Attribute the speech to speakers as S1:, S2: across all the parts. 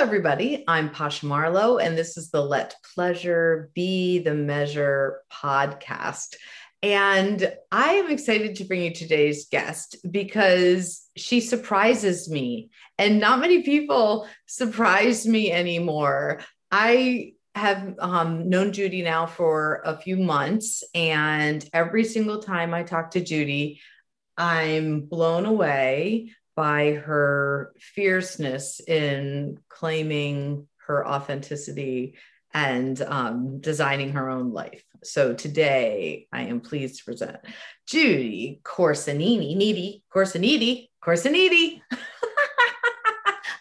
S1: everybody. I'm Pasha Marlowe, and this is the Let Pleasure Be the Measure podcast. And I am excited to bring you today's guest because she surprises me, and not many people surprise me anymore. I have um, known Judy now for a few months, and every single time I talk to Judy, I'm blown away by her fierceness in claiming her authenticity and um, designing her own life. So today I am pleased to present Judy Corsinini, Needy, Corsiniti, Corsiniti.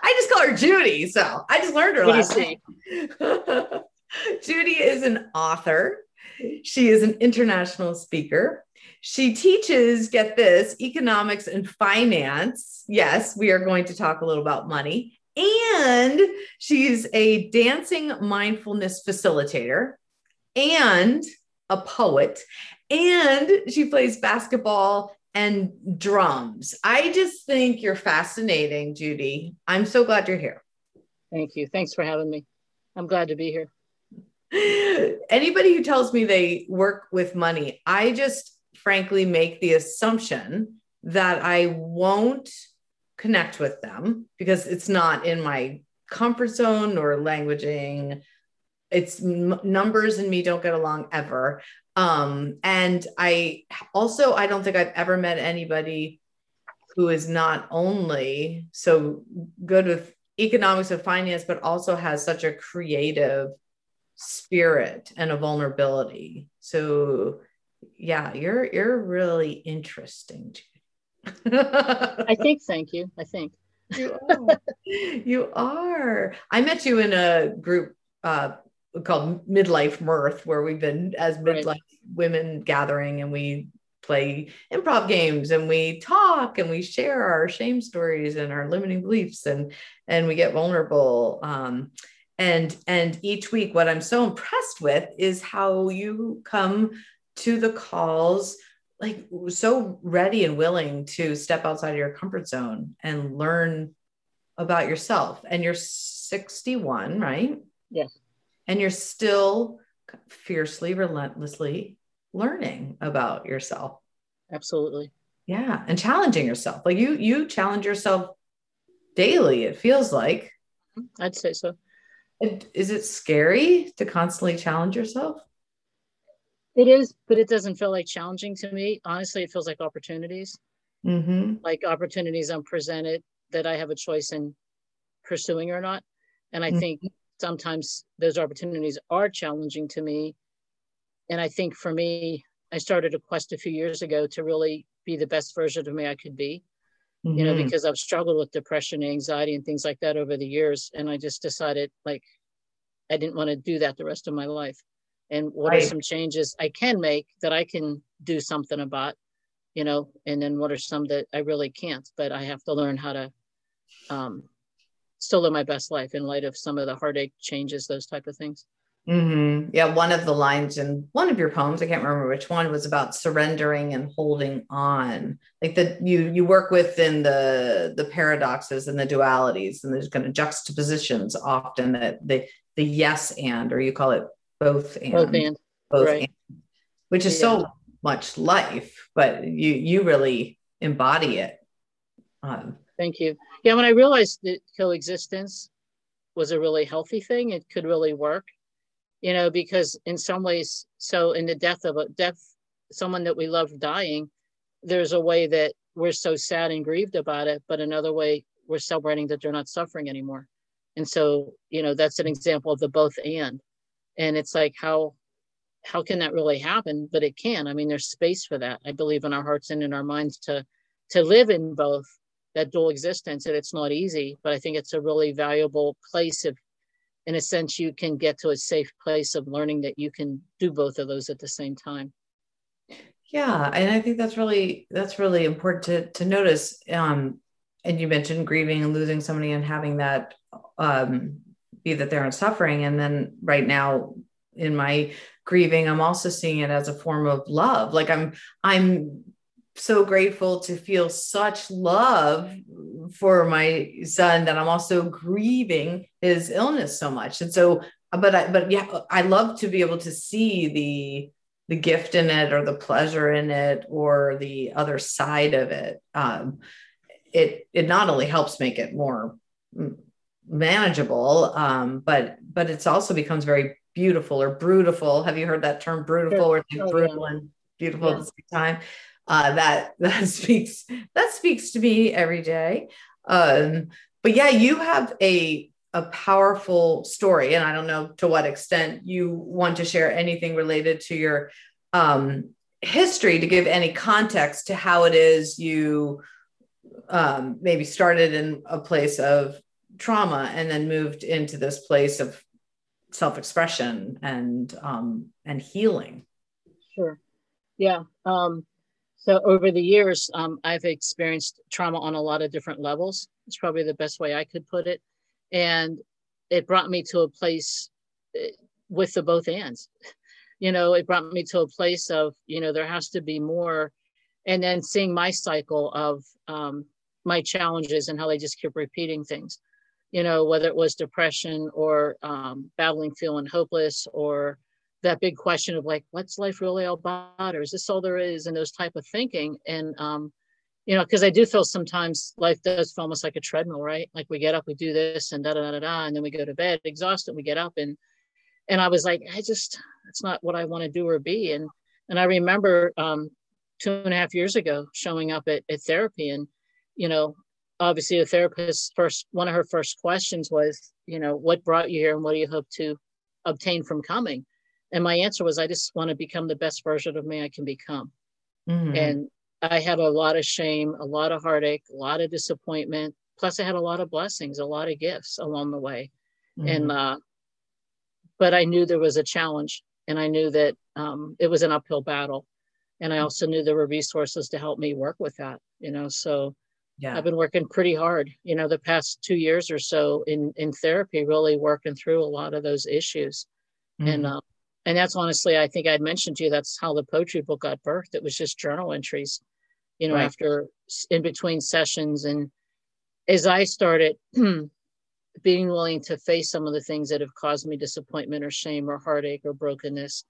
S1: I just call her Judy, so I just learned her last name. Judy is an author. She is an international speaker. She teaches, get this, economics and finance. Yes, we are going to talk a little about money. And she's a dancing mindfulness facilitator and a poet. And she plays basketball and drums. I just think you're fascinating, Judy. I'm so glad you're here.
S2: Thank you. Thanks for having me. I'm glad to be here.
S1: Anybody who tells me they work with money, I just frankly make the assumption that I won't connect with them because it's not in my comfort zone or languaging. It's m- numbers and me don't get along ever. Um, and I also, I don't think I've ever met anybody who is not only so good with economics and finance, but also has such a creative spirit and a vulnerability. So yeah, you're you're really interesting.
S2: I think. Thank you. I think
S1: you are. you are. I met you in a group uh, called Midlife Mirth, where we've been as midlife right. women gathering, and we play improv games and we talk and we share our shame stories and our limiting beliefs and and we get vulnerable um, and and each week what i'm so impressed with is how you come to the calls like so ready and willing to step outside of your comfort zone and learn about yourself. And you're 61 right?
S2: Yes.
S1: And you're still fiercely relentlessly learning about yourself.
S2: Absolutely.
S1: Yeah and challenging yourself. Like you you challenge yourself daily it feels like. Mm-hmm.
S2: I'd say so
S1: is it scary to constantly challenge yourself
S2: it is, but it doesn't feel like challenging to me. Honestly, it feels like opportunities.
S1: Mm-hmm.
S2: Like opportunities I'm presented that I have a choice in pursuing or not. And I mm-hmm. think sometimes those opportunities are challenging to me. And I think for me, I started a quest a few years ago to really be the best version of me I could be. Mm-hmm. You know, mm-hmm. because I've struggled with depression, anxiety, and things like that over the years. And I just decided like I didn't want to do that the rest of my life and what right. are some changes I can make that I can do something about, you know, and then what are some that I really can't, but I have to learn how to um, still live my best life in light of some of the heartache changes, those type of things.
S1: Mm-hmm. Yeah, one of the lines in one of your poems, I can't remember which one, was about surrendering and holding on. Like that you you work within the the paradoxes and the dualities, and there's kind of juxtapositions often that the the yes and, or you call it both and
S2: both and
S1: both right. and, which is yeah. so much life but you you really embody it
S2: um, thank you yeah when i realized that coexistence was a really healthy thing it could really work you know because in some ways so in the death of a death someone that we love dying there's a way that we're so sad and grieved about it but another way we're celebrating that they're not suffering anymore. And so you know that's an example of the both and. And it's like how how can that really happen? But it can. I mean there's space for that i believe in our hearts and in our minds to to live in both that dual existence and it's not easy but i think it's a really valuable place if in a sense you can get to a safe place of learning that you can do both of those at the same time.
S1: Yeah and i think that's really that's really important to to notice um and you mentioned grieving and losing somebody and having that um be that they're in suffering. And then right now in my grieving i'm also seeing it as a form of love. Like i'm i'm so grateful to feel such love for my son that I'm also grieving his illness so much. And so, but I, but yeah, I love to be able to see the the gift in it or the pleasure in it or the other side of it. Um, it it not only helps make it more manageable, um, but but it's also becomes very beautiful or brutal. Have you heard that term brutal or oh, brutal and beautiful yeah. at the same time? Uh, that that speaks that speaks to me every day. Um, but yeah, you have a a powerful story, and I don't know to what extent you want to share anything related to your um, history to give any context to how it is you um, maybe started in a place of trauma and then moved into this place of self-expression and um, and healing.
S2: Sure. Yeah. Um, so over the years, um, I've experienced trauma on a lot of different levels. It's probably the best way I could put it, and it brought me to a place eh, with the both ends. You know, it brought me to a place of you know there has to be more, and then seeing my cycle of um, my challenges and how they just keep repeating things you know whether it was depression or um, battling feeling hopeless or that big question of like what's life really all about? Or is this all there is? And those type of thinking. And um, you know because i do feel sometimes life does feel almost like a treadmill right? Like we get up we do this and da da da da and then we go to bed exhausted we get up and and i was like i just that's not what i want to do or be. And and i remember um, two and a half years ago showing up at, at therapy. And you know, obviously the therapist first one of her first questions was, you know, what brought you here and what do you hope to obtain from coming? And my answer was, I just want to become the best version of me I can become. Mm-hmm. And I had a lot of shame, a lot of heartache, a lot of disappointment. Plus, I had a lot of blessings, a lot of gifts along the way. Mm-hmm. And, uh, but I knew there was a challenge and I knew that um, it was an uphill battle. And I mm. also knew there were resources to help me work with that, you know. So yeah. I've been working pretty hard, you know, the past two years or so in in therapy, really working through a lot of those issues, mm-hmm. and uh, and that's honestly, I think I'd mentioned to you that's how the poetry book got birthed. It was just journal entries, you know, after in between sessions, and as I started being willing to face some of the things that have caused me disappointment or shame or heartache or brokenness,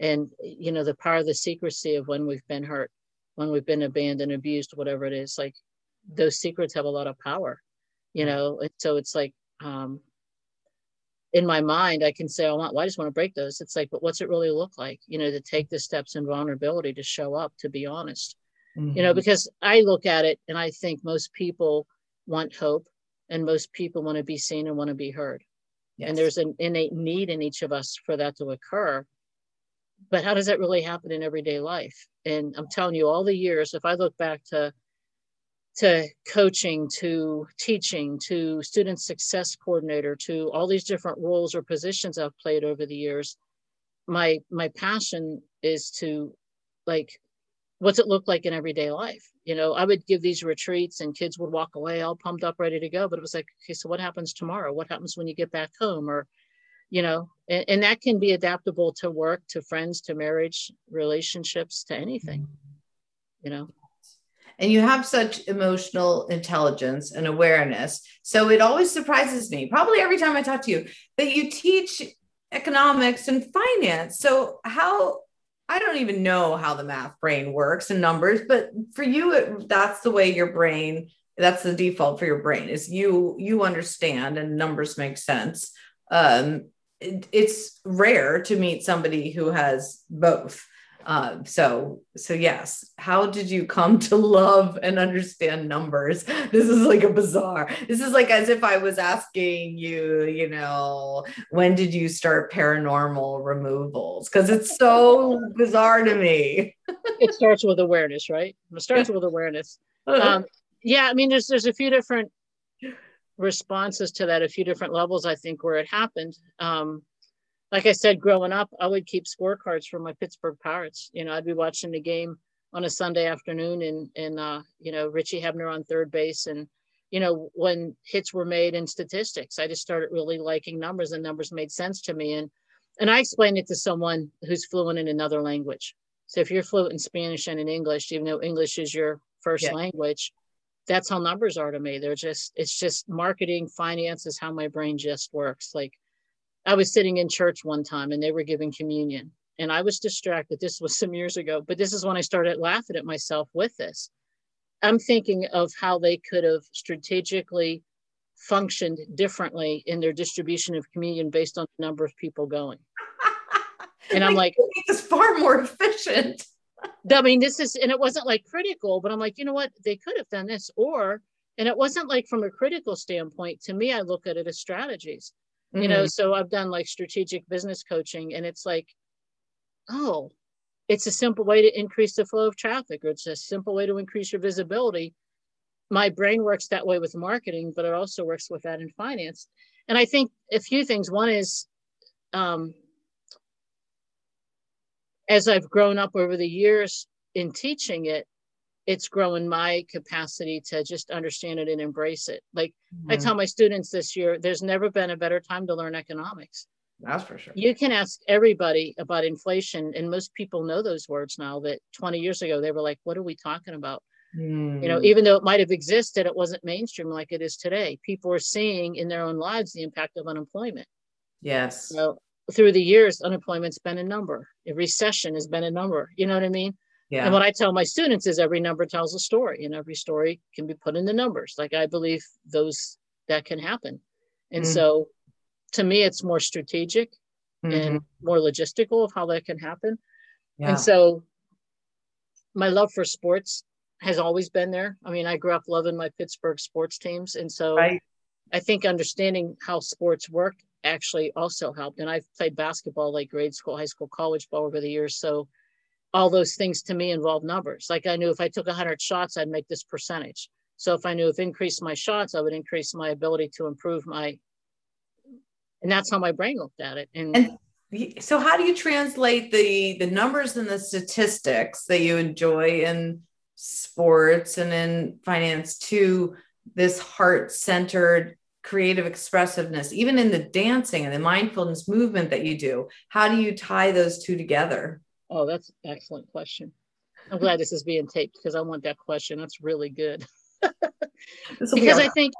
S2: and you know, the power of the secrecy of when we've been hurt, when we've been abandoned, abused, whatever it is, like those secrets have a lot of power, you know. And so it's like um, in my mind, I can say, I want, well, I just want to break those. It's like, but what's it really look like? You know, to take the steps in vulnerability to show up, to be honest. Mm-hmm. You know, mm-hmm. because I look at it and I think most people want hope and most people want to be seen and want to be heard. Yes. And there's an innate need in each of us for that to occur. But how does that really happen in everyday life? And I'm telling you, all the years, if I look back to to coaching to teaching to student success coordinator to all these different roles or positions i've played over the years my my passion is to like what's it look like in everyday life? You know i would give these retreats and kids would walk away all pumped up ready to go but it was like okay so what happens tomorrow? What happens when you get back home? Or you know and, and that can be adaptable to work to friends to marriage relationships to anything mm-hmm. you know
S1: and you have such emotional intelligence and awareness. So it always surprises me, probably every time I talk to you, that you teach economics and finance. So, how I don't even know how the math brain works and numbers, but for you, it, that's the way your brain, that's the default for your brain is you, you understand and numbers make sense. Um, it, it's rare to meet somebody who has both. Uh, so so yes how did you come to love and understand numbers? This is like a bizarre this is like as if i was asking you you know when did you start paranormal removals? Because it's so bizarre to me.
S2: It starts with awareness right? It starts with awareness. Um, yeah i mean there's there's a few different responses to that a few different levels i think where it happened. Um, like I said, growing up, I would keep scorecards for my Pittsburgh Pirates. You know, I'd be watching the game on a Sunday afternoon and, and, uh, you know, Richie Hebner on third base. And, you know, when hits were made in statistics, I just started really liking numbers and numbers made sense to me. And, and I explained it to someone who's fluent in another language. So if you're fluent in Spanish and in English, even though English is your first yeah. language, that's how numbers are to me. They're just, it's just marketing, finance is how my brain just works. Like I was sitting in church one time and they were giving communion and I was distracted. This was some years ago, but this is when I started laughing at myself with this. I'm thinking of how they could have strategically functioned differently in their distribution of communion based on the number of people going. And I'm like,
S1: it's far more efficient.
S2: I mean, this is, and it wasn't like critical, but I'm like, you know what? They could have done this. Or, and it wasn't like from a critical standpoint. To me, I look at it as strategies, mm-hmm. you know. Mm-hmm. So I've done like strategic business coaching, and it's like, oh, it's a simple way to increase the flow of traffic, or it's a simple way to increase your visibility. My brain works that way with marketing, but it also works with that in finance. And I think a few things. One is, um, as I've grown up over the years in teaching it, it's grown my capacity to just understand it and embrace it. Like mm-hmm. I tell my students this year, there's never been a better time to learn economics.
S1: That's for sure.
S2: You can ask everybody about inflation, and most people know those words now. That 20 years ago, they were like, What are we talking about? Mm. You know, even though it might have existed, it wasn't mainstream like it is today. People are seeing in their own lives the impact of unemployment.
S1: Yes.
S2: So through the years, unemployment's been a number. A recession has been a number. You know what I mean? Yeah. And what I tell my students is every number tells a story, and every story can be put in the numbers. Like I believe those that can happen. And mm so to me, it's more strategic mm-hmm. and more logistical of how that can happen. Yeah. And so my love for sports has always been there. I mean, I grew up loving my Pittsburgh sports teams. And so right. I think understanding how sports work actually also helped. And I've played basketball like grade school, high school, college ball over the years. So all those things to me involve numbers. Like I knew if I took 100 shots, I'd make this percentage. So if I knew if increased my shots, I would increase my ability to improve my, and that's how my brain looked at it. And,
S1: and so how do you translate the the numbers and the statistics that you enjoy in sports and in finance to this heart centered creative expressiveness, even in the dancing and the mindfulness movement that you do? How do you tie those two together?
S2: Oh, that's an excellent question. I'm glad this is being taped because I want that question. That's really good. because I think,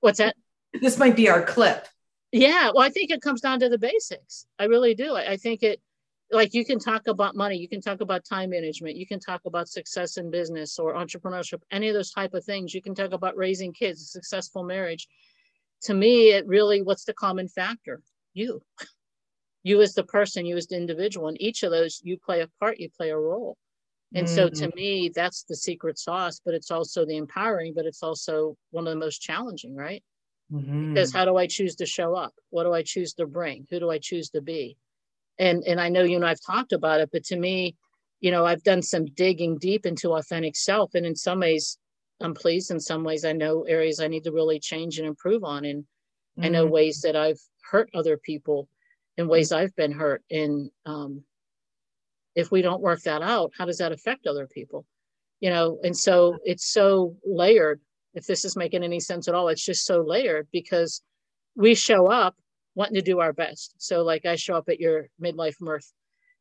S2: what's that?
S1: This might be our clip.
S2: Yeah. Well, I think it comes down to the basics. I really do. I, I think it, like you can talk about money you can talk about time management you can talk about success in business or entrepreneurship any of those type of things you can talk about raising kids a successful marriage to me, it really, what's the common factor? You. You as the person, you as the individual. And each of those, you play a part, you play a role. And mm-hmm. so to mm-hmm. me, that's the secret sauce, but it's also the empowering, but it's also one of the most challenging, right? Mm-hmm. Because how do I choose to show up? What do I choose to bring? Who do I choose to be? And and I know you and I've talked about it, but to me, you know, I've done some digging deep into authentic self. And in some ways, I'm pleased. In some ways, I know areas I need to really change and improve on. And mm-hmm. I know mm-hmm. ways that I've hurt other people in ways I've been hurt. And um, if we don't work that out, how does that affect other people? You know, and so it's so layered. If this is making any sense at all, it's just so layered because we show up wanting to do our best. So, like, I show up at your midlife mirth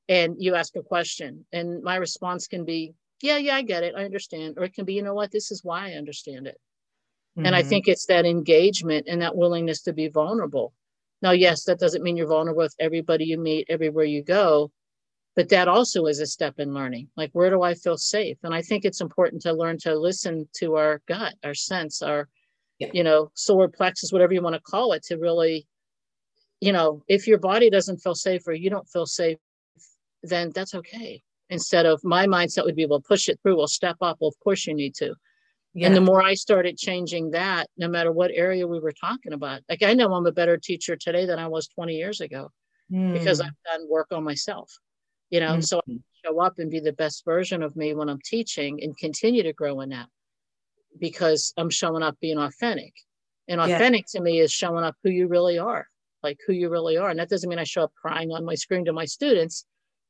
S2: and you ask a question, and my response can be, yeah, yeah, I get it. I understand. Or it can be, you know what, this is why I understand it. Mm-hmm. And I mm-hmm. think it's that engagement and that willingness to be vulnerable. Now, yes, that doesn't mean you're vulnerable with everybody you meet, everywhere you go, but that also is a step in learning. Like, where do I feel safe? And I think it's important to learn to listen to our gut, our sense, our, yeah. you know, solar plexus, whatever you want to call it, to really, you know, if your body doesn't feel safe or you don't feel safe, then that's okay instead of my mindset would be well push it through we'll step up well of course you need to yeah. and the more i started changing that no matter what area we were talking about like i know i'm a better teacher today than i was 20 years ago mm. because i've done work on myself you know mm-hmm. so I show up and be the best version of me when i'm teaching and continue to grow in that because i'm showing up being authentic and authentic yeah. to me is showing up who you really are like who you really are and that doesn't mean i show up crying on my screen to my students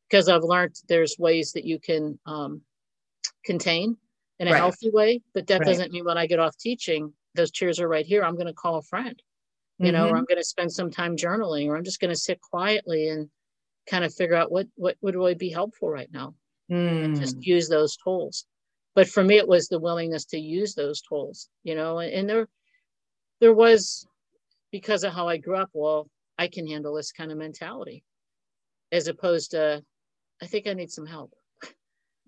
S2: because I've learned there's ways that you can um, contain in a right. healthy way. But that right. doesn't mean when I get off teaching, those tears are right here. I'm going to call a friend, you mm-hmm. know, or mm-hmm. I'm going to spend some time journaling, or I'm just going to sit quietly and kind of figure out what what would really be helpful right now, mm. and just use those tools. but for me it was the willingness to use those tools you know and, and there there was because of how i grew up well i can handle this kind of mentality as opposed to i think i need some help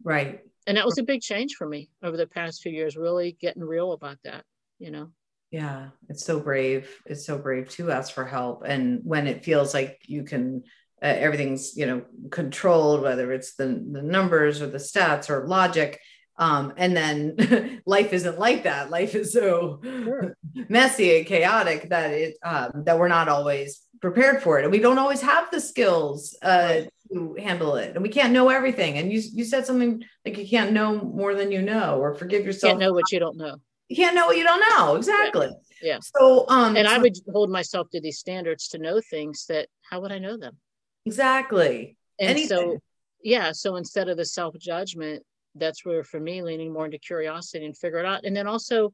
S1: right
S2: and that was a big change for me over the past few years really getting real about that you know
S1: yeah it's so brave it's so brave to ask for help and when it feels like you can uh, everything's you know controlled whether it's the, the numbers or the stats or logic um, and then life isn't like that life is so sure. messy and chaotic that it um, that we're not always prepared for it and we don't always have the skills uh, right. To handle it. And we can't know everything. And you you said something like you can't know more than you know or forgive yourself.
S2: can't know what you don't know.
S1: You can't know what you don't know. Exactly.
S2: Yeah, yeah.
S1: so um
S2: and
S1: so,
S2: i would hold myself to these standards to know things that how would i know them?
S1: Exactly.
S2: And Anything. so yeah so instead of the self-judgment that's where for me leaning more into curiosity and figure it out. And then also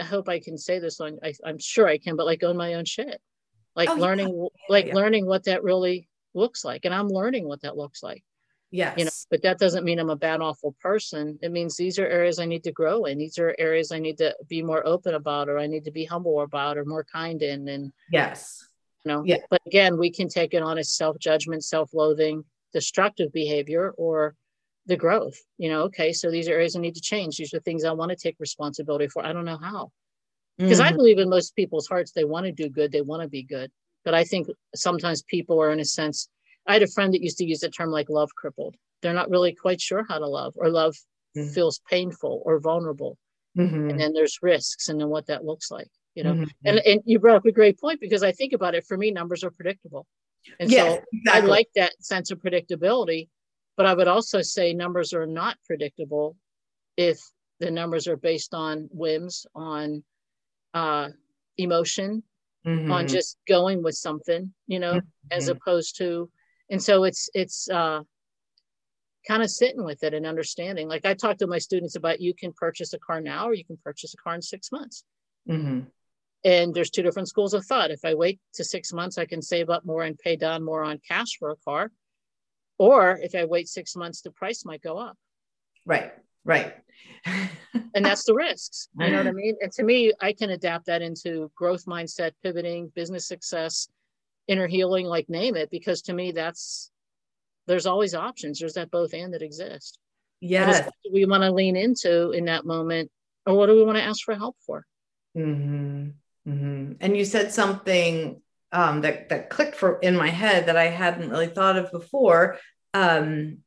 S2: i hope i can say this on I, am sure i can but like own my own shit. Like oh, learning yeah. like yeah. learning what that really looks like and i'm learning what that looks like.
S1: Yes
S2: you know but that doesn't mean i'm a bad awful person. It means these are areas i need to grow in. These are areas i need to be more open about or i need to be humble about or more kind in and
S1: yes.
S2: you know yeah. but again we can take it on as self-judgment self-loathing destructive behavior or the growth you know okay so these are areas i need to change. These are things i want to take responsibility for. I don't know how. Because mm-hmm. i believe in most people's hearts they want to do good they want to be good but i think sometimes people are in a sense i had a friend that used to use the term like love crippled they're not really quite sure how to love or love mm-hmm. feels painful or vulnerable mm-hmm. and then there's risks and then what that looks like you know mm-hmm. and, and you brought up a great point because i think about it for me numbers are predictable and yes, so exactly. i like that sense of predictability but i would also say numbers are not predictable if the numbers are based on whims on uh, emotion mm-hmm. on just going with something you know mm-hmm. as opposed to and so it's it's uh, kind of sitting with it and understanding like i talk to my students about you can purchase a car now or you can purchase a car in six months mm-hmm. and there's two different schools of thought if i wait to six months i can save up more and pay down more on cash for a car or if i wait six months the price might go up
S1: right right.
S2: And that's the risks you know what i mean? And to me i can adapt that into growth mindset pivoting business success inner healing like name it because to me that's there's always options. There's that both and that exist.
S1: Yes.
S2: we want to lean into in that moment or what do we want to ask for help for?
S1: Mm-hmm. Mm-hmm. and you said something um, that that clicked for in my head that i hadn't really thought of before. Um,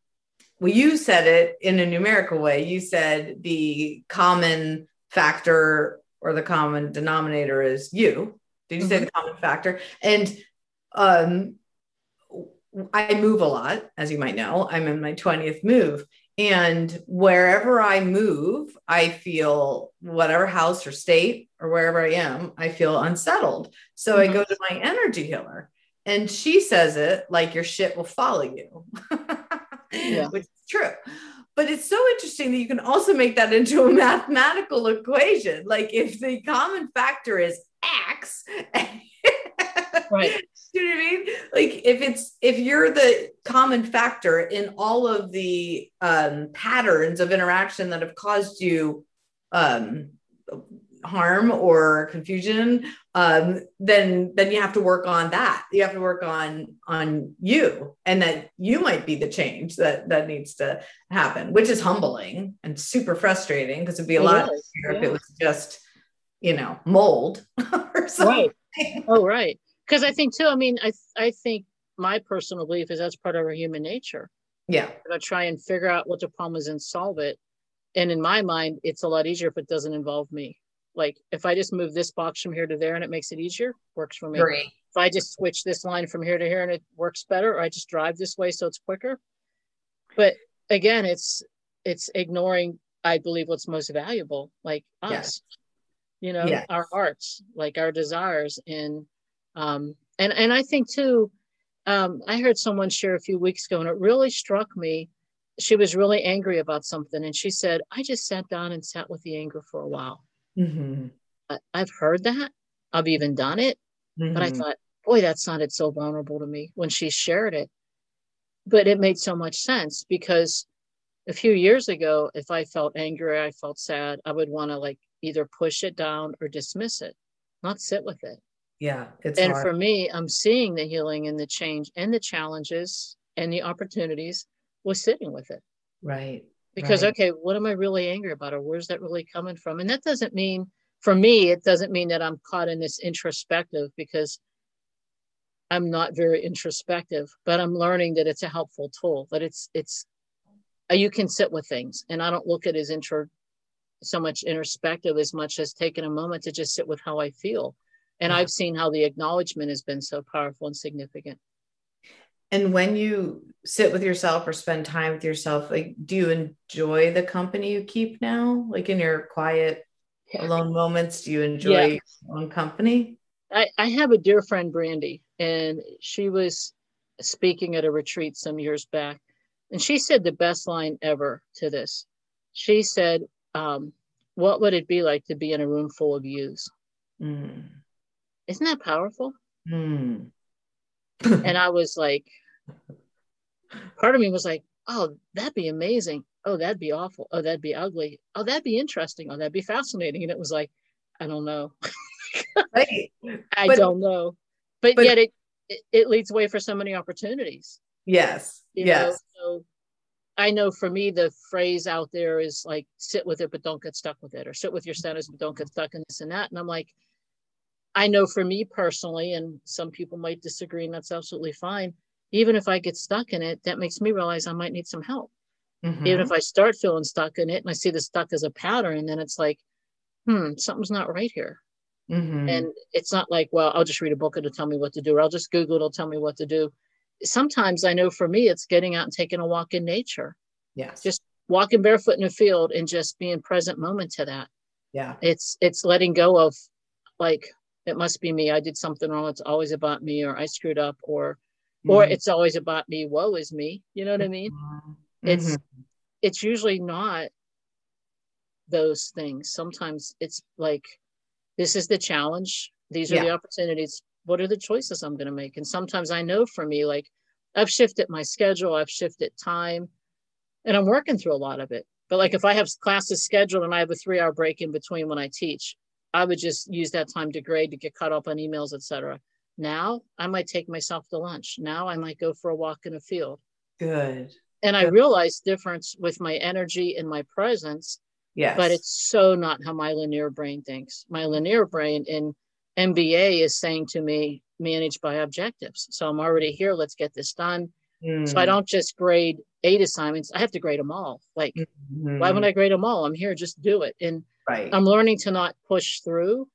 S1: well, you said it in a numerical way. You said the common factor or the common denominator is you. Did you mm-hmm. say the common factor? And um, I move a lot, as you might know. I'm in my 20th move. And wherever I move, I feel whatever house or state or wherever I am, I feel unsettled. So mm-hmm. I go to my energy healer and she says it like your shit will follow you. yeah. which is true. But it's so interesting that you can also make that into a mathematical equation. Like if the common factor is X,
S2: right.
S1: You know what I mean? Like if it's if you're the common factor in all of the um, patterns of interaction that have caused you um, harm or confusion um, then then you have to work on that. You have to work on on you and that you might be the change that that needs to happen which is humbling and super frustrating because it'd be a it lot is, easier yeah. if it was just you know mold or something.
S2: Right. oh right. Because i think too i mean i i think my personal belief is that's part of our human nature.
S1: Yeah.
S2: To try and figure out what the problem is and solve it. And in my mind it's a lot easier if it doesn't involve me like if I just move this box from here to there and it makes it easier, works for me.
S1: Great.
S2: If I just switch this line from here to here and it works better, or I just drive this way so it's quicker. But again, it's it's ignoring, I believe, what's most valuable, like us. You know, yes. our hearts, like our desires, and um, and and I think too. Um, I heard someone share a few weeks ago, and it really struck me. She was really angry about something, and she said, "I just sat down and sat with the anger for a while." Mm-hmm. I've heard that. I've even done it. Mm-hmm. But I mm-hmm. thought, boy, that sounded so vulnerable to me when she shared it. But it made so much sense because a few years ago, if I felt angry, I felt sad, I would want to like either push it down or dismiss it, not sit with it.
S1: Yeah.
S2: It's and hard. for me, I'm seeing the healing and the change and the challenges and the opportunities was sitting with it.
S1: Right.
S2: Because,
S1: right.
S2: okay, what am I really angry about? Or where's that really coming from? And that doesn't mean, for me, it doesn't mean that I'm caught in this introspective because I'm not very introspective, but I'm learning that it's a helpful tool, that it's, it's, uh, you can sit with things. And I don't look at it as intro, so much introspective as much as taking a moment to just sit with how I feel. And yeah. I've seen how the acknowledgement has been so powerful and significant.
S1: And when you sit with yourself or spend time with yourself, like, do you enjoy the company you keep now? Like in your quiet, alone moments, do you enjoy yeah. your own company?
S2: I, I have a dear friend, Brandy, and she was speaking at a retreat some years back. And she said the best line ever to this. She said, um, What would it be like to be in a room full of yous? Mm. Isn't that powerful? Mm. and I was like, part of me was like, oh, that'd be amazing. Oh, that'd be awful. Oh, that'd be ugly. Oh, that'd be interesting. Oh, that'd be fascinating. And it was like, I don't know. right. I but, don't know. But, but, yet it, it, it leads way for so many opportunities.
S1: Yes.
S2: You
S1: yes.
S2: Know? So I know for me the phrase out there is like sit with it but don't get stuck with it or sit with your centers but don't get stuck in this and that. And I'm like, I know for me personally, and some people might disagree, and that's absolutely fine even if I get stuck in it, that makes me realize I might need some help. Mm-hmm. Even if I start feeling stuck in it and I see the stuck as a pattern, then it's like, hmm, something's not right here. Mm-hmm. And it's not like, well, I'll just read a book, it'll tell me what to do, or I'll just Google, it'll tell me what to do. Sometimes I know for me, it's getting out and taking a walk in nature.
S1: Yes.
S2: Just walking barefoot in a field and just being present moment to that.
S1: Yeah.
S2: It's it's letting go of like it must be me. I did something wrong. It's always about me, or I screwed up, or or mm-hmm. it's always about me woe is me. You know what i mean? Mm-hmm. it's it's usually not those things. Sometimes it's like this is the challenge. These are yeah. the opportunities. What are the choices i'm going to make? And sometimes i know for me like i've shifted my schedule i've shifted time and i'm working through a lot of it. But like if i have classes scheduled and i have a three hour break in between when i teach i would just use that time to grade to get caught up on emails etc now I might take myself to lunch. Now I might go for a walk in a field.
S1: Good.
S2: And Good. I realize difference with my energy and my presence.
S1: Yes.
S2: But it's so not how my linear brain thinks. My linear brain in MBA is saying to me, manage by objectives. So I'm already here. Let's get this done. Mm. So I don't just grade eight assignments. I have to grade them all. Like, mm-hmm. why wouldn't I grade them all? I'm here, just do it. And
S1: right.
S2: I'm learning to not push through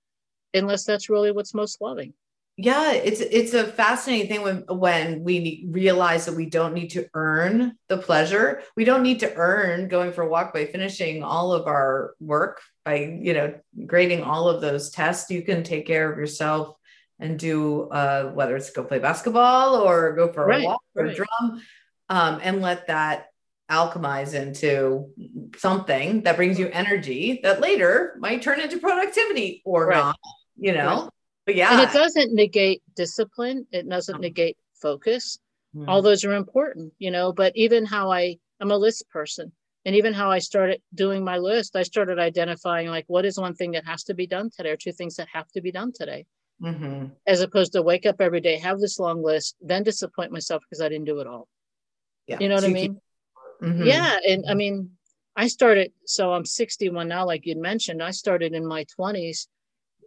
S2: unless that's really what's most loving
S1: yeah it's it's a fascinating thing when when we realize that we don't need to earn the pleasure we don't need to earn going for a walk by finishing all of our work by you know grading all of those tests you can take care of yourself and do uh, whether it's go play basketball or go for right, a walk or right. drum um, and let that alchemize into something that brings you energy that later might turn into productivity or right. not you know but yeah.
S2: And it doesn't negate discipline, it doesn't negate focus. Mm. All those are important, you know, but even how I, I'm a list person. And even how I started doing my list, I started identifying like what is one thing that has to be done today, or two things that have to be done today, mm-hmm. as opposed to wake up every day, have this long list, then disappoint myself because I didn't do it all. Yeah. You know what so I mean? Mm-hmm. Yeah. And I mean, I started, so I'm 61 now, like you'd mentioned. I started in my 20s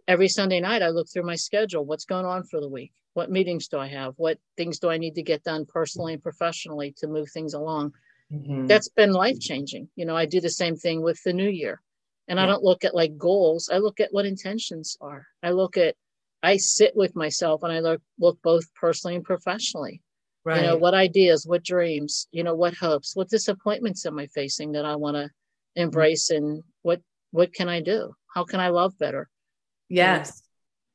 S2: every Sunday night, I look through my schedule. What's going on for the week? What meetings do I have? What things do I need to get done personally and professionally to move things along? Mm-hmm. That's been life changing. You know, I do the same thing with the new year. And yeah. I don't look at like goals, I look at what intentions are. I look at, I sit with myself and I look, look both personally and professionally. Right. You know, what ideas, what dreams, you know, what hopes, what disappointments am I facing that I want to embrace mm-hmm. and what what can I do? How can I love better?
S1: Yes.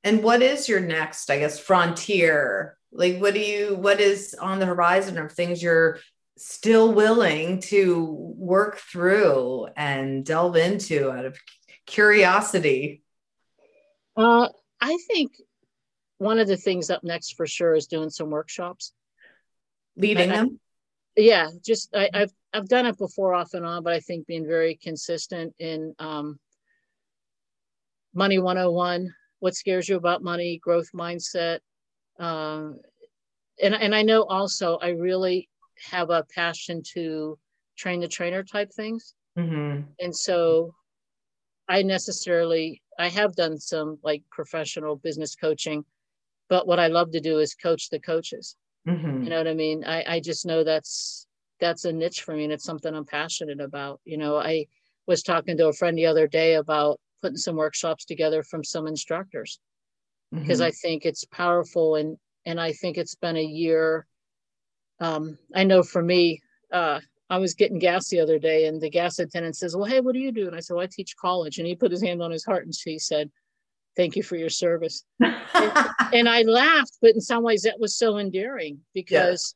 S1: And what is your next, I guess, frontier? Like, what do you, what is on the horizon of things you're still willing to work through and delve into out of curiosity?
S2: Uh, I think one of the things up next for sure is doing some workshops.
S1: Leading them?
S2: yeah, just I, have I've done it before off and on, but I think being very consistent in um, money 101, what scares you about money, growth mindset. Um, and, and I know also I really have a passion to train the trainer type things. Mm-hmm. And so I necessarily, I have done some like professional business coaching, but what I love to do is coach the coaches. Mm-hmm. You know what I mean? I, I just know that's, that's a niche for me and it's something I'm passionate about. You know, I was talking to a friend the other day about putting some workshops together from some instructors because mm-hmm. I think it's powerful and and I think it's been a year. Um, I know for me, uh, I was getting gas the other day, and the gas attendant says, "Well, hey, what do you do?" And I said, "Well, I teach college." And he put his hand on his heart, and he said, "Thank you for your service." and, and, I laughed, but in some ways, that was so endearing because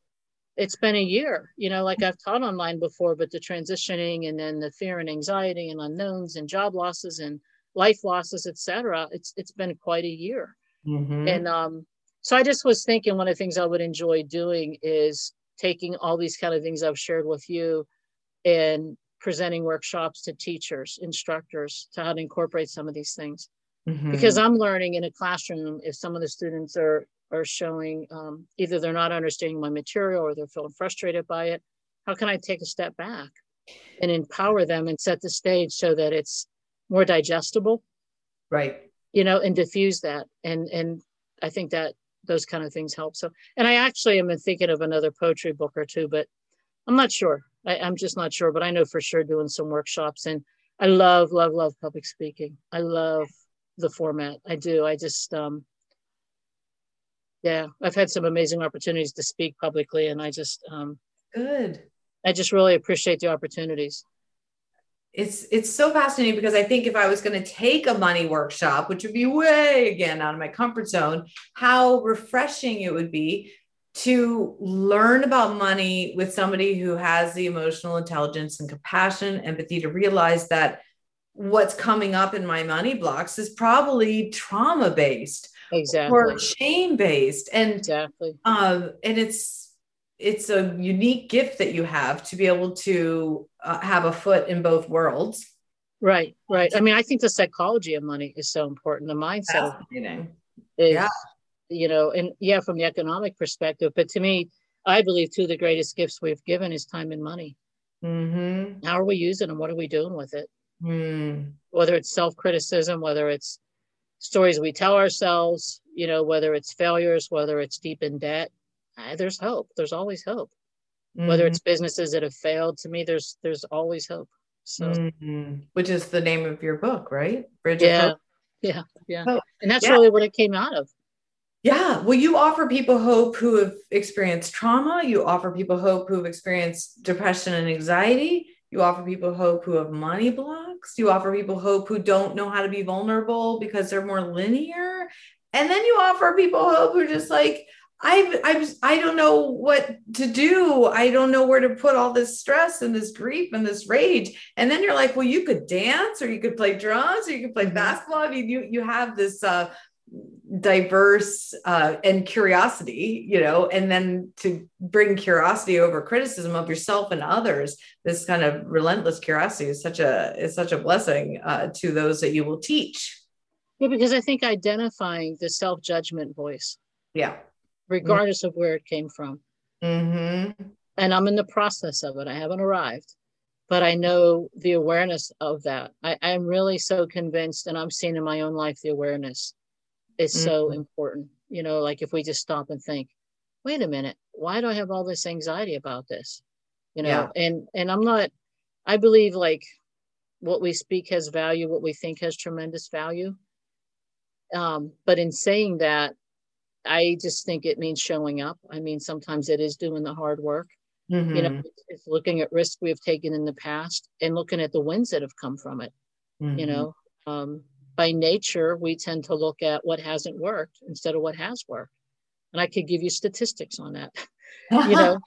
S2: yeah. it's been a year. You know, like I've taught online before, but the transitioning and then the fear and anxiety and unknowns and job losses and life losses, etc. It's it's been quite a year, mm-hmm. and um, so I just was thinking one of the things I would enjoy doing is taking all these kind of things I've shared with you and presenting workshops to teachers, instructors to how to incorporate some of these things. Mm-hmm. Because I'm learning in a classroom if some of the students are are showing um, either they're not understanding my material or they're feeling frustrated by it. How can I take a step back and empower them and set the stage so that it's more digestible?
S1: Right.
S2: You know, and diffuse that. And and I think that those kind of things help. So, and I actually am thinking of another poetry book or two, but I'm not sure. I, I'm just not sure, but I know for sure doing some workshops. And I love, love, love public speaking. I love the format. I do. I just, um, yeah, I've had some amazing opportunities to speak publicly, and I just, um,
S1: good.
S2: I just really appreciate the opportunities
S1: it's it's so fascinating because I think if I was going to take a money workshop, which would be way again out of my comfort zone, how refreshing it would be to learn about money with somebody who has the emotional intelligence and compassion, empathy to realize that what's coming up in my money blocks is probably trauma based
S2: exactly.
S1: or shame based and
S2: exactly.
S1: um and it's it's a unique gift that you have to be able to uh, have a foot in both worlds.
S2: Right, right. I mean, I think the psychology of money is so important. The mindset is, yeah. you know, and yeah, from the economic perspective. But to me, I believe two of the greatest gifts we've given is time and money. Mm-hmm. How are we using them? What are we doing with it? Mm. Whether it's self criticism, whether it's stories we tell ourselves, you know, whether it's failures, whether it's deep in debt, there's hope. There's always hope. Mm-hmm. Whether it's businesses that have failed, to me, there's there's always hope. So,
S1: mm-hmm. which is the name of your book, right?
S2: Bridge yeah. Yeah, yeah, hope. and that's yeah. really what it came out of.
S1: Yeah. Well, you offer people hope who have experienced trauma. You offer people hope who have experienced depression and anxiety. You offer people hope who have money blocks. You offer people hope who don't know how to be vulnerable because they're more linear. And then you offer people hope who are just like, I've, I've, I don't know what to do. I don't know where to put all this stress and this grief and this rage. And then you're like, well, you could dance or you could play drums or you could play mm-hmm. basketball. I mean, you, you have this, uh, diverse uh, and curiosity, you know, and then to bring curiosity over criticism of yourself and others, this kind of relentless curiosity is such a is such a blessing uh, to those that you will teach.
S2: Yeah, because I think identifying the self judgment voice.
S1: Yeah
S2: regardless mm-hmm. of where it came from. Mm-hmm. And I'm in the process of it. I haven't arrived, but I know the awareness of that. I, am really so convinced, and I'm seeing in my own life the awareness is mm-hmm. so important. You know, like if we just stop and think, wait a minute, why do I have all this anxiety about this? You know, yeah. and and I'm not. I believe like what we speak has value, what we think has tremendous value. Um, but in saying that, I just think it means showing up. I mean, sometimes it is doing the hard work. Mm-hmm. You know, mm-hmm. it's, looking at risks we've taken in the past and looking at the wins that have come from it. Mm-hmm. You know, um, by nature, we tend to look at what hasn't worked instead of what has worked. And I could give you statistics on that. you know,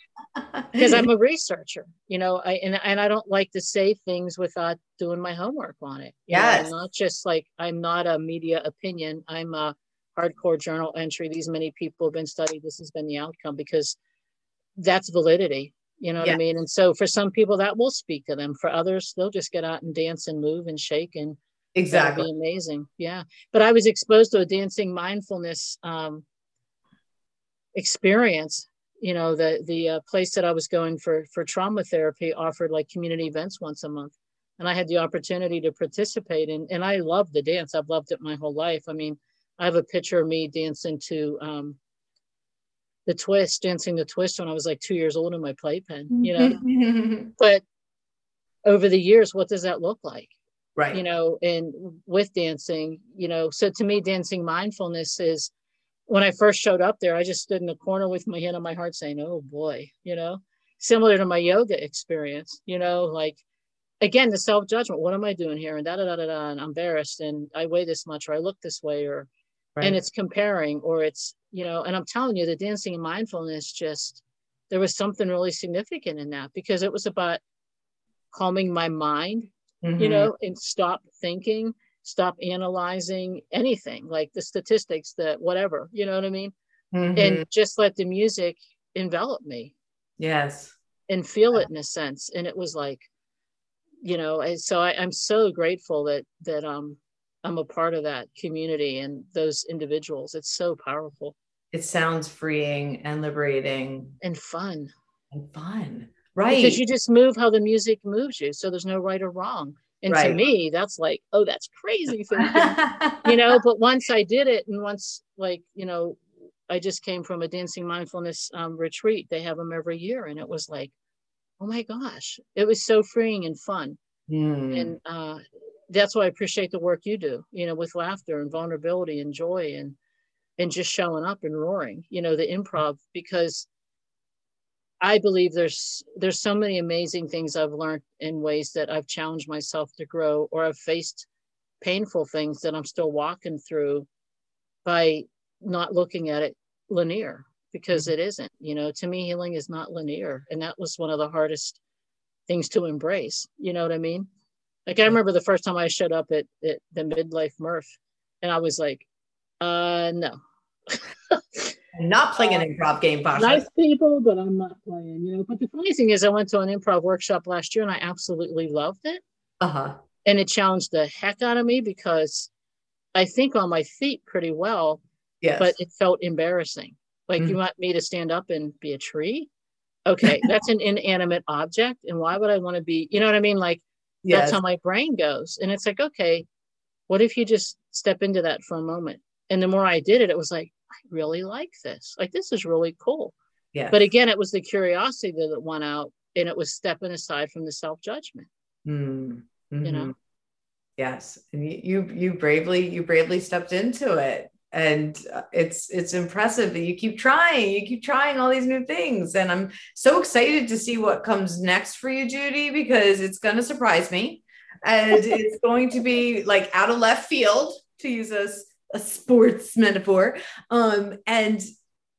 S2: because I'm a researcher, you know, I and, and I don't like to say things without doing my homework on it.
S1: Yeah.
S2: Not just like I'm not a media opinion. I'm a hardcore journal entry these many people have been studied this has been the outcome because that's validity You know what I mean? And so for some people that will speak to them. For others, they'll just get out and dance and move and shake and
S1: exactly
S2: be amazing. Yeah. But I was exposed to a dancing mindfulness um, experience. You know, the the uh, place that I was going for for trauma therapy offered like community events once a month, and I had the opportunity to participate in. And I loved the dance. I've loved it my whole life. I mean, I have a picture of me dancing to um, the twist, dancing the twist when I was like two years old in my playpen, you know. but over the years, what does that look like?
S1: Right.
S2: You know, and with dancing, you know, so to me, dancing mindfulness is when I first showed up there, I just stood in the corner with my hand on my heart saying, Oh boy, you know, similar to my yoga experience, you know, like again, the self judgment. What am I doing here? And da da da da da. And I'm embarrassed and I weigh this much or I look this way or right. and it's comparing or it's you know and i'm telling you the dancing and mindfulness just there was something really significant in that because it was about calming my mind mm-hmm. you know and stop thinking stop analyzing anything like the statistics that whatever you know what i mean mm-hmm. and just let the music envelop me
S1: yes
S2: and feel it in a sense and it was like you know so I, i'm so grateful that that um I'm a part of that community and those individuals. It's so powerful.
S1: It sounds freeing and liberating
S2: and fun.
S1: And fun. Right.
S2: Because you just move how the music moves you. So there's no right or wrong. And right. to me, that's like, oh, that's crazy you know, but once I did it and once like, you know, I just came from a dancing mindfulness um, retreat. They have them every year. And it was like, oh my gosh, it was so freeing and fun. Mm. And uh, that's why I appreciate the work you do, you know, with laughter and vulnerability and joy and and just showing up and roaring, you know, the improv because I believe there's there's so many amazing things I've learned in ways that I've challenged myself to grow or I've faced painful things that I'm still walking through by not looking at it linear because mm-hmm. it isn't, you know, to me healing is not linear and that was one of the hardest things to embrace, you know what I mean? Like I remember the first time I showed up at, at the midlife Murph, and I was like, uh, no.
S1: I'm not playing an uh, improv game, Pasha.
S2: Nice people, but I'm not playing, you know. But the funny thing is I went to an improv workshop last year and I absolutely loved it.
S1: Uh-huh.
S2: And it challenged the heck out of me because I think on my feet pretty well.
S1: Yes.
S2: But it felt embarrassing. Like mm-hmm. you want me to stand up and be a tree? Okay, that's an inanimate object. And why would I want to be, you know what I mean? Like yes. that's how my brain goes. And it's like okay what if you just step into that for a moment? And the more i did it it was like i really like this. Like this is really cool.
S1: Yeah
S2: but again it was the curiosity that went out and it was stepping aside from the self-judgment.
S1: Mm-hmm.
S2: you know?
S1: Yes. And you you bravely you bravely stepped into it and uh, it's it's impressive that you keep trying you keep trying all these new things. And i'm so excited to see what comes next for you judy because it's going to surprise me. And it's going to be like out of left field to use a, a sports metaphor. Um and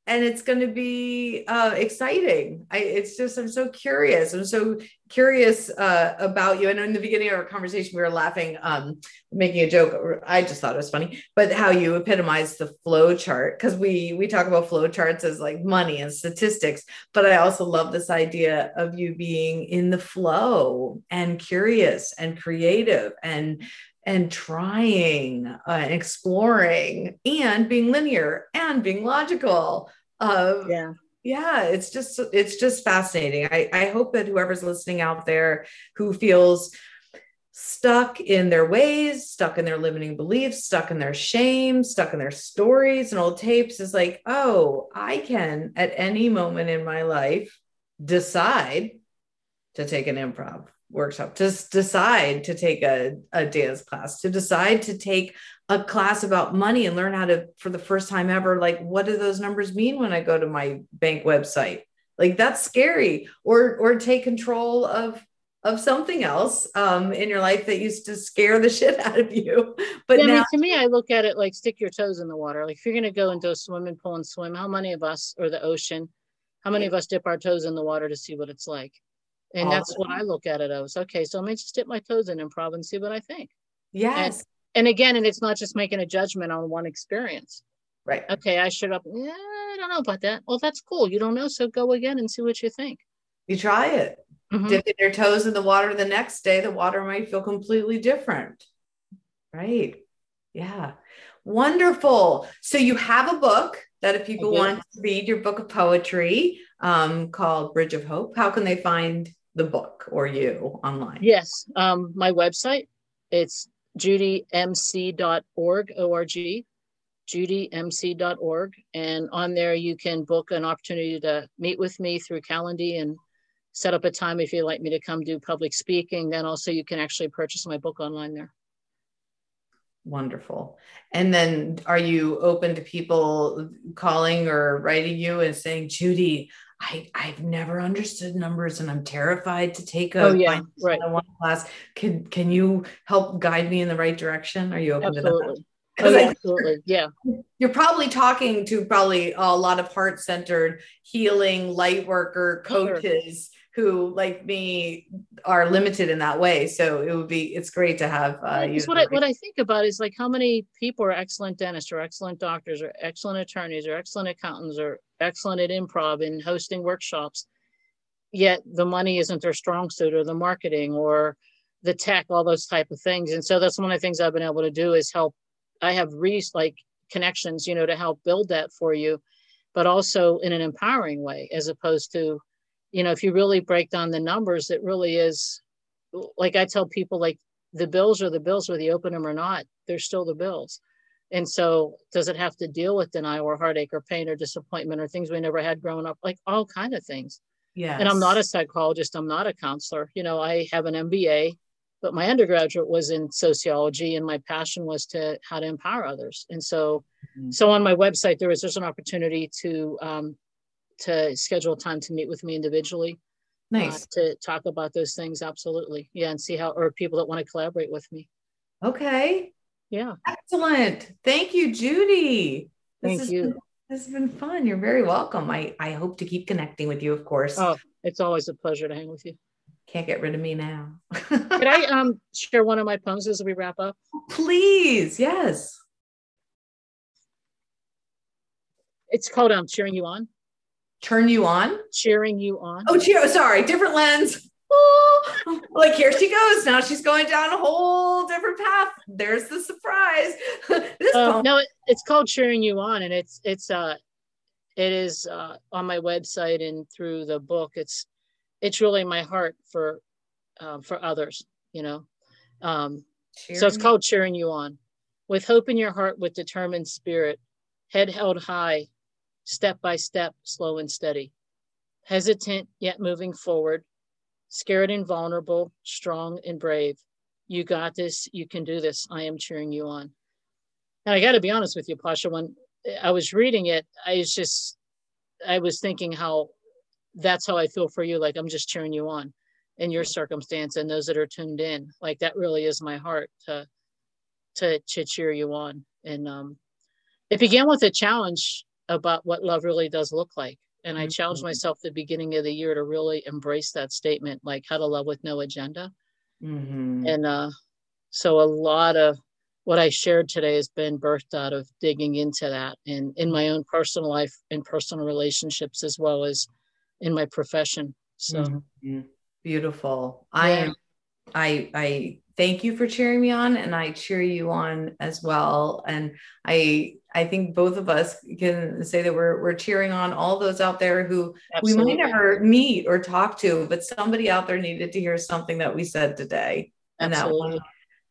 S1: and it's going to be uh, exciting. I, it's just I'm so curious. I'm so curious uh, about you. And in the beginning of our conversation we were laughing, um, making a joke. I just thought it was funny, but how you epitomize the flow chart because we we talk about flow charts as like money and statistics, but I also love this idea of you being in the flow and curious and creative and and trying uh, and exploring and being linear and being logical
S2: um, yeah.
S1: Yeah it's just it's just fascinating. I i hope that whoever's listening out there who feels stuck in their ways stuck in their limiting beliefs stuck in their shame stuck in their stories and old tapes is like oh i can at any moment in my life decide to take an improv workshop to decide to take a, a dance class to decide to take a class about money and learn how to for the first time ever like what do those numbers mean when i go to my bank website? Like that's scary. Or or take control of of something else um, in your life that used to scare the shit out of you. But
S2: yeah,
S1: now-
S2: I mean, to me i look at it like stick your toes in the water. Like if you're going to go into a swimming pool and swim how many of us or the ocean how many of us dip our toes in the water to see what it's like and that's what I look at it as. Okay, so let me just dip my toes in improv and see what I think.
S1: Yes.
S2: And, and again, and it's not just making a judgment on one experience.
S1: Right.
S2: Okay, I showed up. Yeah, I don't know about that. Well, that's cool. You don't know, so go again and see what you think.
S1: You try it. Mm-hmm. Dipping your toes in the water the next day, the water might feel completely different. Right. Yeah. Wonderful. So you have a book that if people want to read your book of poetry um, called Bridge of Hope, how can they find the book or you online?
S2: Yes. Um, my website, it's judymc.org, O-R-G, judymc.org. And on there, you can book an opportunity to meet with me through Calendly and set up a time if you'd like me to come do public speaking. Then also you can actually purchase my book online there.
S1: Wonderful. And then are you open to people calling or writing you and saying, Judy, I, I've never understood numbers and I'm terrified to take a
S2: oh, yeah, right.
S1: one class. Can can you help guide me in the right direction? Are you open
S2: absolutely.
S1: to that?
S2: Oh, yeah, absolutely. Yeah.
S1: You're probably talking to probably a lot of heart-centered healing light worker coaches who like me are limited in that way so it would be it's great to have uh,
S2: you what I, what I think about is like how many people are excellent dentists or excellent doctors or excellent attorneys or excellent accountants or excellent at improv and hosting workshops yet the money isn't their strong suit or the marketing or the tech all those type of things. And so that's one of the things i've been able to do is help. I have reached like connections you know to help build that for you but also in an empowering way as opposed to you know if you really break down the numbers it really is like i tell people like the bills are the bills whether you open them or not they're still the bills and so does it have to deal with denial or heartache or pain or disappointment or things we never had growing up like all kind of things
S1: yeah
S2: and i'm not a psychologist i'm not a counselor you know i have an mba but my undergraduate was in sociology and my passion was to how to empower others and so mm-hmm. so on my website there is there's an opportunity to um, to schedule time to meet with me individually.
S1: Uh, nice. Uh,
S2: to talk about those things. Absolutely. Yeah. And see how, or people that want to collaborate with me.
S1: Okay.
S2: Yeah.
S1: Excellent. Thank you, Judy.
S2: This Thank you.
S1: Been, this has been fun. You're very welcome. I, I hope to keep connecting with you, of course.
S2: Oh, it's always a pleasure to hang with you.
S1: Can't get rid of me now.
S2: Could I um share one of my poems as we wrap up?
S1: Please. Yes.
S2: It's called um cheering you on
S1: turn you on?
S2: Cheering you on.
S1: Oh, cheer. Sorry, different lens. Oh, like here she goes. Now she's going down a whole different path. There's the surprise.
S2: this uh, no, it, it's called cheering you on, and it's it's uh it is uh, on my website and through the book. It's it's really my heart for um, for others. You know, um, so it's called cheering you on. With hope in your heart, with determined spirit, head held high, step by step, slow and steady, hesitant yet moving forward, scared and vulnerable, strong and brave. You got this. You can do this. I am cheering you on. And I got to be honest with you, Pasha, when I was reading it, I was just, I was thinking how that's how I feel for you. Like I'm just cheering you on in your circumstance and those that are tuned in. Like that really is my heart to, to, to cheer you on. And um, it began with a challenge about what love really does look like. And I mm-hmm. challenged myself the beginning of the year to really embrace that statement, like how to love with no agenda. Mm-hmm. And uh, so a lot of what I shared today has been birthed out of digging into that and in my own personal life and personal relationships as well as in my profession. So mm-hmm.
S1: beautiful. Yeah. I am I I thank you for cheering me on and I cheer you on as well. And I I think both of us can say that we're we're cheering on all those out there who Absolutely. we might never meet or talk to, but somebody out there needed to hear something that we said today. And that one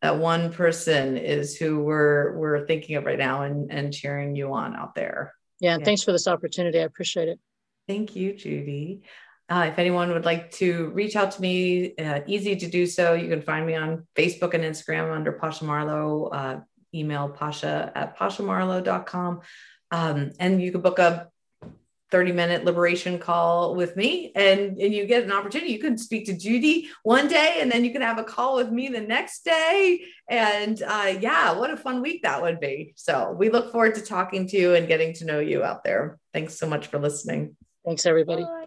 S1: that one person is who we're we're thinking of right now and, and cheering you on out there.
S2: Yeah, yeah. thanks for this opportunity. I appreciate it.
S1: Thank you, Judy. Uh, if anyone would like to reach out to me, uh, easy to do so. You can find me on Facebook and Instagram under Pasha Marlowe. Uh, email pasha at pashamarlowe.com. Um, and you can book a 30 minute liberation call with me and, and you get an opportunity. You can speak to Judy one day and then you can have a call with me the next day. And uh, yeah, what a fun week that would be. So we look forward to talking to you and getting to know you out there. Thanks so much for listening.
S2: Thanks, everybody. Bye.